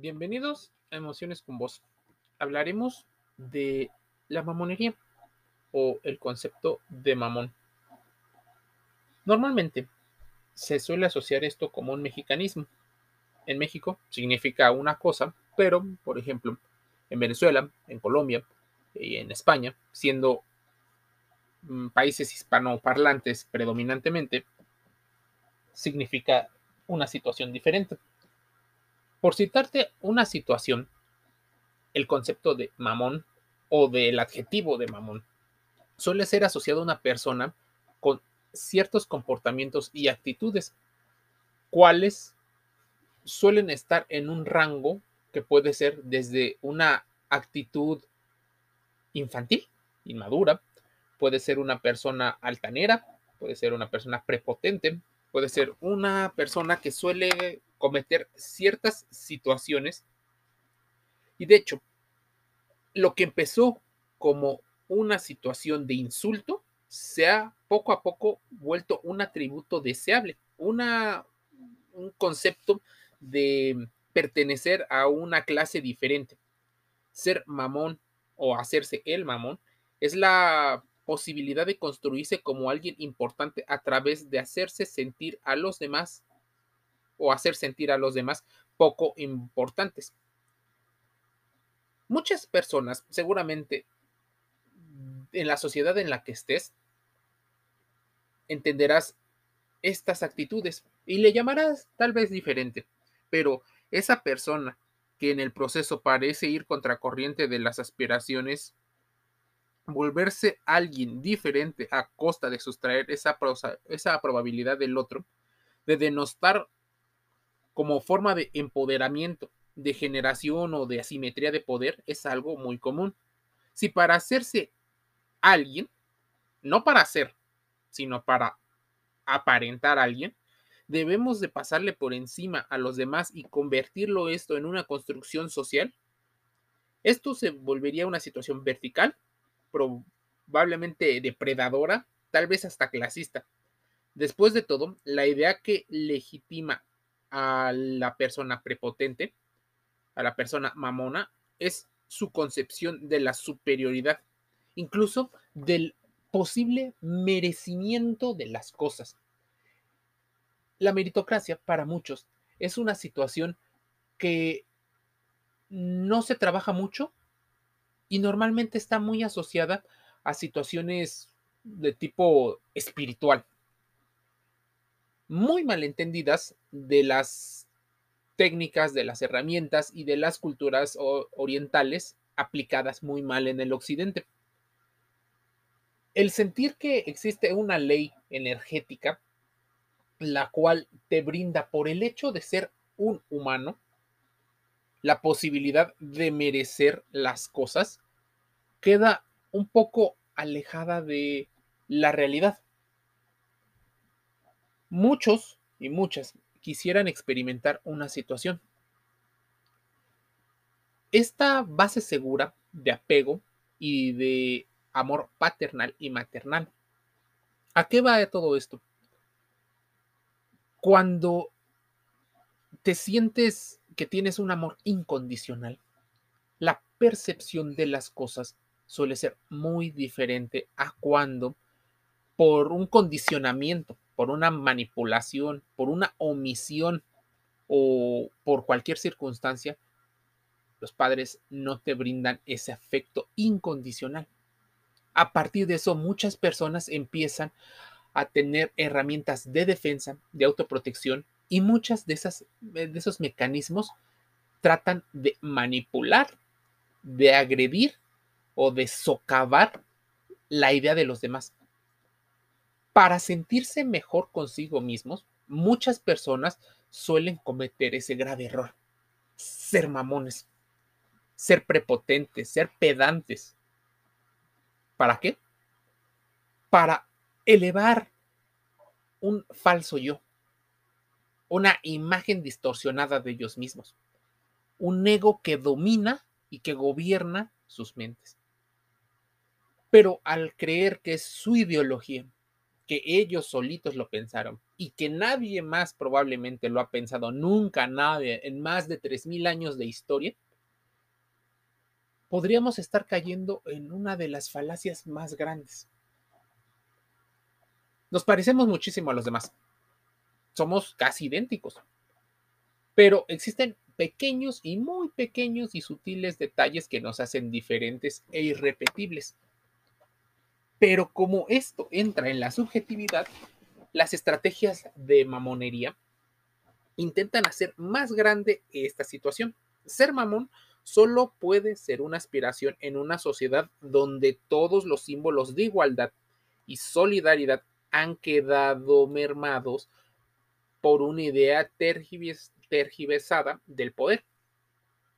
Bienvenidos a Emociones con Vos. Hablaremos de la mamonería o el concepto de mamón. Normalmente se suele asociar esto como un mexicanismo. En México significa una cosa, pero, por ejemplo, en Venezuela, en Colombia y en España, siendo mm, países hispanoparlantes predominantemente, significa una situación diferente. Por citarte una situación, el concepto de mamón o del adjetivo de mamón suele ser asociado a una persona con ciertos comportamientos y actitudes, cuales suelen estar en un rango que puede ser desde una actitud infantil, inmadura, puede ser una persona altanera, puede ser una persona prepotente, puede ser una persona que suele cometer ciertas situaciones. Y de hecho, lo que empezó como una situación de insulto se ha poco a poco vuelto un atributo deseable, una, un concepto de pertenecer a una clase diferente. Ser mamón o hacerse el mamón es la posibilidad de construirse como alguien importante a través de hacerse sentir a los demás o hacer sentir a los demás poco importantes. Muchas personas, seguramente, en la sociedad en la que estés, entenderás estas actitudes y le llamarás tal vez diferente, pero esa persona que en el proceso parece ir contracorriente de las aspiraciones, volverse alguien diferente a costa de sustraer esa, esa probabilidad del otro, de denostar como forma de empoderamiento, de generación o de asimetría de poder es algo muy común. Si para hacerse alguien, no para ser, sino para aparentar a alguien, debemos de pasarle por encima a los demás y convertirlo esto en una construcción social, esto se volvería una situación vertical, probablemente depredadora, tal vez hasta clasista. Después de todo, la idea que legitima a la persona prepotente, a la persona mamona, es su concepción de la superioridad, incluso del posible merecimiento de las cosas. La meritocracia para muchos es una situación que no se trabaja mucho y normalmente está muy asociada a situaciones de tipo espiritual muy malentendidas de las técnicas, de las herramientas y de las culturas orientales aplicadas muy mal en el occidente. El sentir que existe una ley energética, la cual te brinda por el hecho de ser un humano, la posibilidad de merecer las cosas, queda un poco alejada de la realidad. Muchos y muchas quisieran experimentar una situación. Esta base segura de apego y de amor paternal y maternal. ¿A qué va de todo esto? Cuando te sientes que tienes un amor incondicional, la percepción de las cosas suele ser muy diferente a cuando por un condicionamiento por una manipulación, por una omisión o por cualquier circunstancia, los padres no te brindan ese afecto incondicional. A partir de eso, muchas personas empiezan a tener herramientas de defensa, de autoprotección, y muchas de, esas, de esos mecanismos tratan de manipular, de agredir o de socavar la idea de los demás. Para sentirse mejor consigo mismos, muchas personas suelen cometer ese grave error. Ser mamones, ser prepotentes, ser pedantes. ¿Para qué? Para elevar un falso yo, una imagen distorsionada de ellos mismos, un ego que domina y que gobierna sus mentes. Pero al creer que es su ideología, que ellos solitos lo pensaron y que nadie más probablemente lo ha pensado, nunca nadie, en más de 3.000 años de historia, podríamos estar cayendo en una de las falacias más grandes. Nos parecemos muchísimo a los demás. Somos casi idénticos. Pero existen pequeños y muy pequeños y sutiles detalles que nos hacen diferentes e irrepetibles. Pero como esto entra en la subjetividad, las estrategias de mamonería intentan hacer más grande esta situación. Ser mamón solo puede ser una aspiración en una sociedad donde todos los símbolos de igualdad y solidaridad han quedado mermados por una idea tergiversada del poder.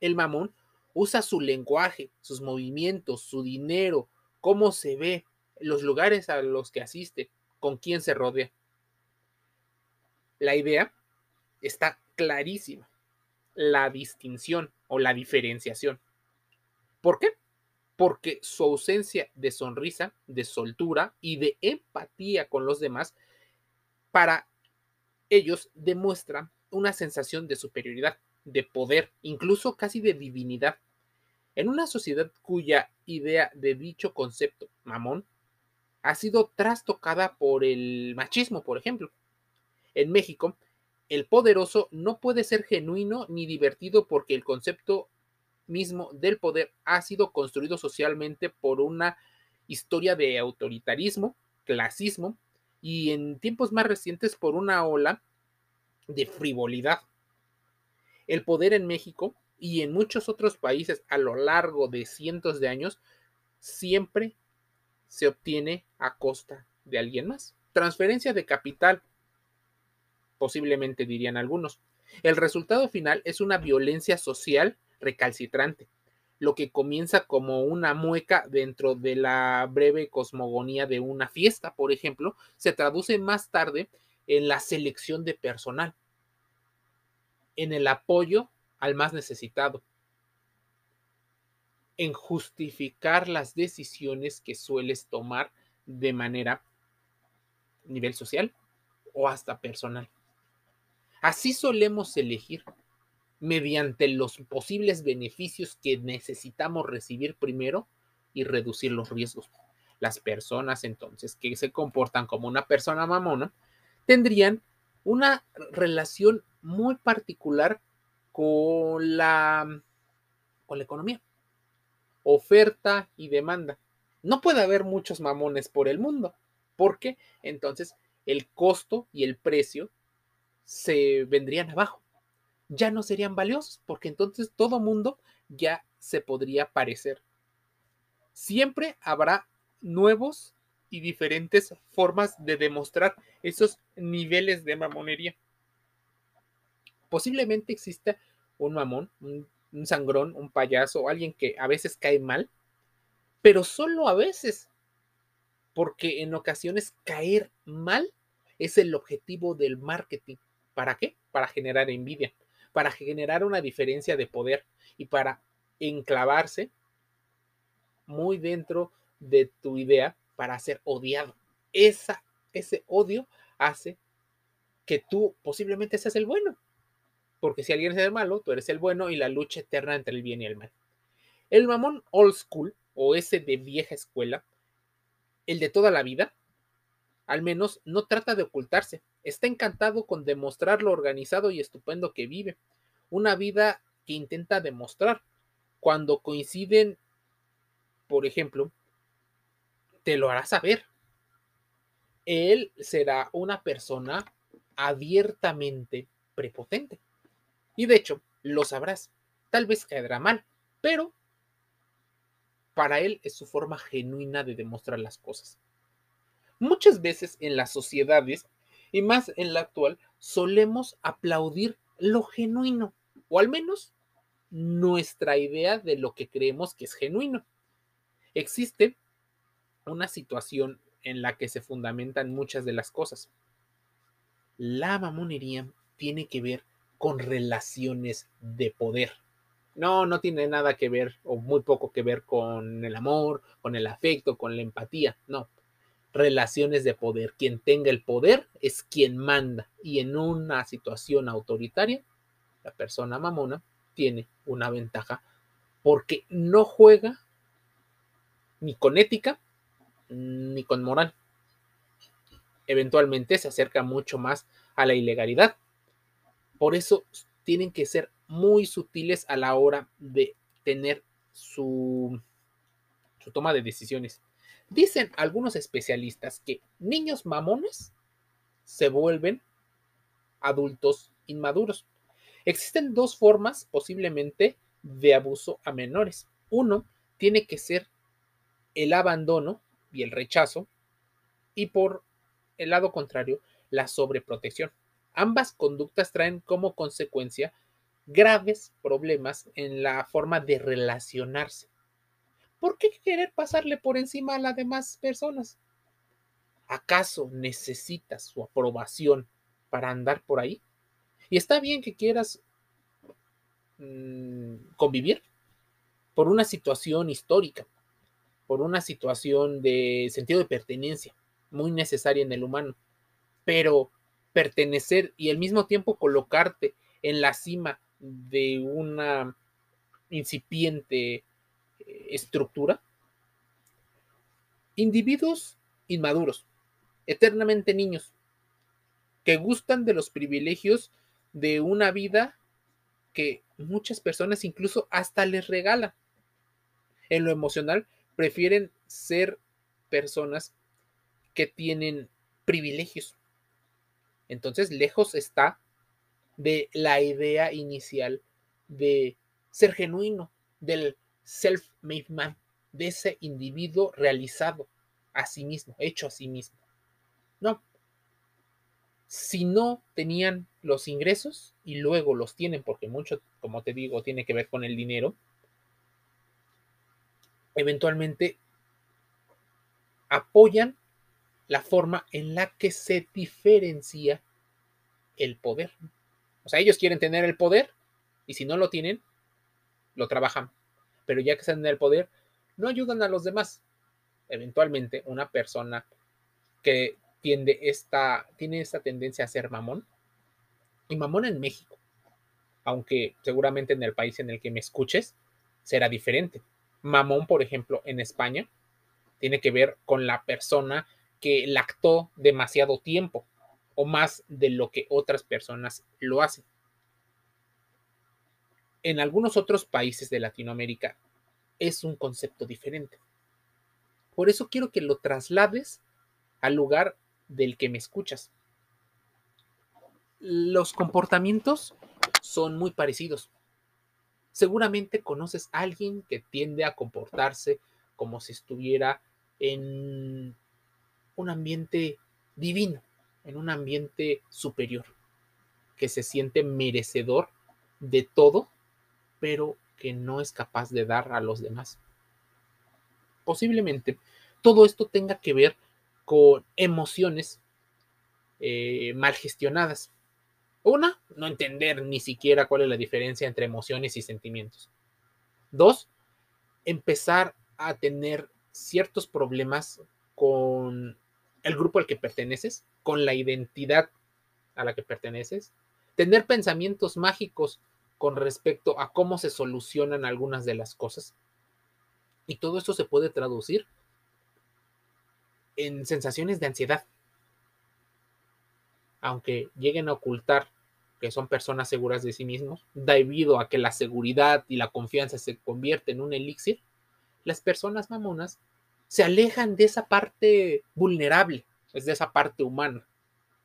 El mamón usa su lenguaje, sus movimientos, su dinero, cómo se ve, los lugares a los que asiste, con quién se rodea. La idea está clarísima, la distinción o la diferenciación. ¿Por qué? Porque su ausencia de sonrisa, de soltura y de empatía con los demás, para ellos demuestra una sensación de superioridad, de poder, incluso casi de divinidad. En una sociedad cuya idea de dicho concepto, mamón, ha sido trastocada por el machismo, por ejemplo. En México, el poderoso no puede ser genuino ni divertido porque el concepto mismo del poder ha sido construido socialmente por una historia de autoritarismo, clasismo y en tiempos más recientes por una ola de frivolidad. El poder en México y en muchos otros países a lo largo de cientos de años siempre se obtiene a costa de alguien más. Transferencia de capital, posiblemente dirían algunos. El resultado final es una violencia social recalcitrante, lo que comienza como una mueca dentro de la breve cosmogonía de una fiesta, por ejemplo, se traduce más tarde en la selección de personal, en el apoyo al más necesitado, en justificar las decisiones que sueles tomar de manera nivel social o hasta personal. Así solemos elegir mediante los posibles beneficios que necesitamos recibir primero y reducir los riesgos. Las personas entonces que se comportan como una persona mamona tendrían una relación muy particular con la, con la economía oferta y demanda. No puede haber muchos mamones por el mundo, porque entonces el costo y el precio se vendrían abajo. Ya no serían valiosos, porque entonces todo mundo ya se podría parecer. Siempre habrá nuevos y diferentes formas de demostrar esos niveles de mamonería. Posiblemente exista un mamón, un un sangrón, un payaso, alguien que a veces cae mal, pero solo a veces, porque en ocasiones caer mal es el objetivo del marketing. ¿Para qué? Para generar envidia, para generar una diferencia de poder y para enclavarse muy dentro de tu idea para ser odiado. Esa, ese odio hace que tú posiblemente seas el bueno porque si alguien es el malo, tú eres el bueno y la lucha eterna entre el bien y el mal. El mamón old school, o ese de vieja escuela, el de toda la vida, al menos no trata de ocultarse, está encantado con demostrar lo organizado y estupendo que vive, una vida que intenta demostrar. Cuando coinciden, por ejemplo, te lo hará saber. Él será una persona abiertamente prepotente. Y de hecho, lo sabrás. Tal vez caerá mal, pero para él es su forma genuina de demostrar las cosas. Muchas veces en las sociedades, y más en la actual, solemos aplaudir lo genuino, o al menos nuestra idea de lo que creemos que es genuino. Existe una situación en la que se fundamentan muchas de las cosas. La mamonería tiene que ver con relaciones de poder. No, no tiene nada que ver o muy poco que ver con el amor, con el afecto, con la empatía, no. relaciones de poder. Quien tenga el poder es quien manda. Y en una situación autoritaria, la persona mamona tiene una ventaja porque no juega ni con ética ni con moral. Eventualmente se acerca mucho más a la ilegalidad. Por eso tienen que ser muy sutiles a la hora de tener su, su toma de decisiones. Dicen algunos especialistas que niños mamones se vuelven adultos inmaduros. Existen dos formas posiblemente de abuso a menores. Uno tiene que ser el abandono y el rechazo y por el lado contrario, la sobreprotección. Ambas conductas traen como consecuencia graves problemas en la forma de relacionarse. ¿Por qué querer pasarle por encima a las demás personas? ¿Acaso necesitas su aprobación para andar por ahí? Y está bien que quieras mmm, convivir por una situación histórica, por una situación de sentido de pertenencia muy necesaria en el humano, pero pertenecer y al mismo tiempo colocarte en la cima de una incipiente eh, estructura, individuos inmaduros, eternamente niños, que gustan de los privilegios de una vida que muchas personas incluso hasta les regalan. En lo emocional, prefieren ser personas que tienen privilegios. Entonces, lejos está de la idea inicial de ser genuino, del self-made man, de ese individuo realizado a sí mismo, hecho a sí mismo. No. Si no tenían los ingresos y luego los tienen, porque mucho, como te digo, tiene que ver con el dinero, eventualmente apoyan la forma en la que se diferencia el poder. O sea, ellos quieren tener el poder y si no lo tienen, lo trabajan. Pero ya que están en el poder, no ayudan a los demás. Eventualmente, una persona que tiende esta, tiene esta tendencia a ser mamón, y mamón en México, aunque seguramente en el país en el que me escuches será diferente. Mamón, por ejemplo, en España, tiene que ver con la persona que lactó demasiado tiempo o más de lo que otras personas lo hacen. En algunos otros países de Latinoamérica es un concepto diferente. Por eso quiero que lo traslades al lugar del que me escuchas. Los comportamientos son muy parecidos. Seguramente conoces a alguien que tiende a comportarse como si estuviera en un ambiente divino, en un ambiente superior, que se siente merecedor de todo, pero que no es capaz de dar a los demás. Posiblemente todo esto tenga que ver con emociones eh, mal gestionadas. Una, no entender ni siquiera cuál es la diferencia entre emociones y sentimientos. Dos, empezar a tener ciertos problemas con el grupo al que perteneces, con la identidad a la que perteneces, tener pensamientos mágicos con respecto a cómo se solucionan algunas de las cosas. Y todo esto se puede traducir en sensaciones de ansiedad. Aunque lleguen a ocultar que son personas seguras de sí mismos, debido a que la seguridad y la confianza se convierten en un elixir, las personas mamonas se alejan de esa parte vulnerable, es de esa parte humana,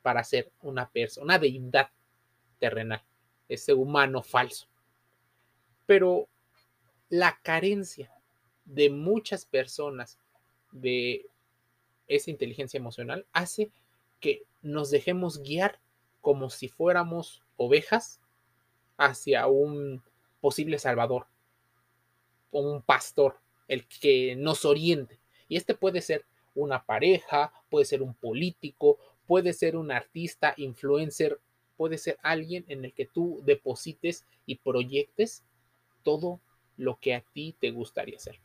para ser una persona, una deidad terrenal, ese humano falso. Pero la carencia de muchas personas de esa inteligencia emocional hace que nos dejemos guiar como si fuéramos ovejas hacia un posible salvador, un pastor, el que nos oriente. Y este puede ser una pareja, puede ser un político, puede ser un artista, influencer, puede ser alguien en el que tú deposites y proyectes todo lo que a ti te gustaría hacer.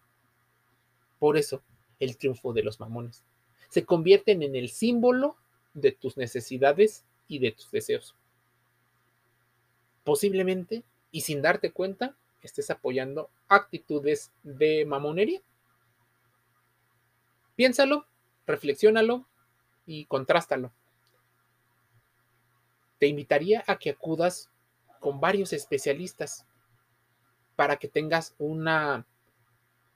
Por eso, el triunfo de los mamones. se convierten en el símbolo de tus necesidades y de tus deseos. Posiblemente, y sin darte cuenta, estés apoyando actitudes de mamonería. Piénsalo, reflexiónalo y contrástalo. Te invitaría a que acudas con varios especialistas para que tengas una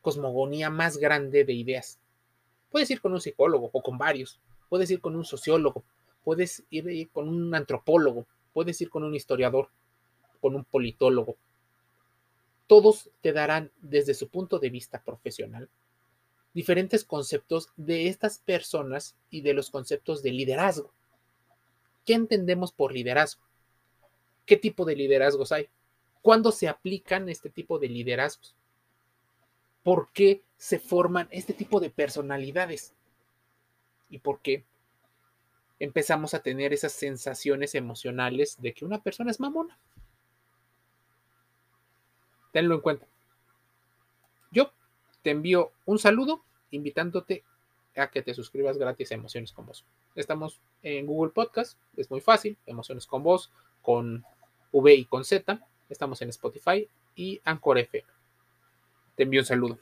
cosmogonía más grande de ideas. Puedes ir con un psicólogo o con varios, puedes ir con un sociólogo, puedes ir con un antropólogo, puedes ir con un historiador, con un politólogo. Todos te darán desde su punto de vista profesional diferentes conceptos de estas personas y de los conceptos de liderazgo. ¿Qué entendemos por liderazgo? ¿Qué tipo de liderazgos hay? ¿Cuándo se aplican este tipo de liderazgos? ¿Por qué se forman este tipo de personalidades? ¿Y por qué empezamos a tener esas sensaciones emocionales de que una persona es mamona? Tenlo en cuenta. Te envío un saludo invitándote a que te suscribas gratis a Emociones con Vos. Estamos en Google Podcast, es muy fácil, Emociones con Vos, con V y con Z. Estamos en Spotify y Anchor FM. Te envío un saludo.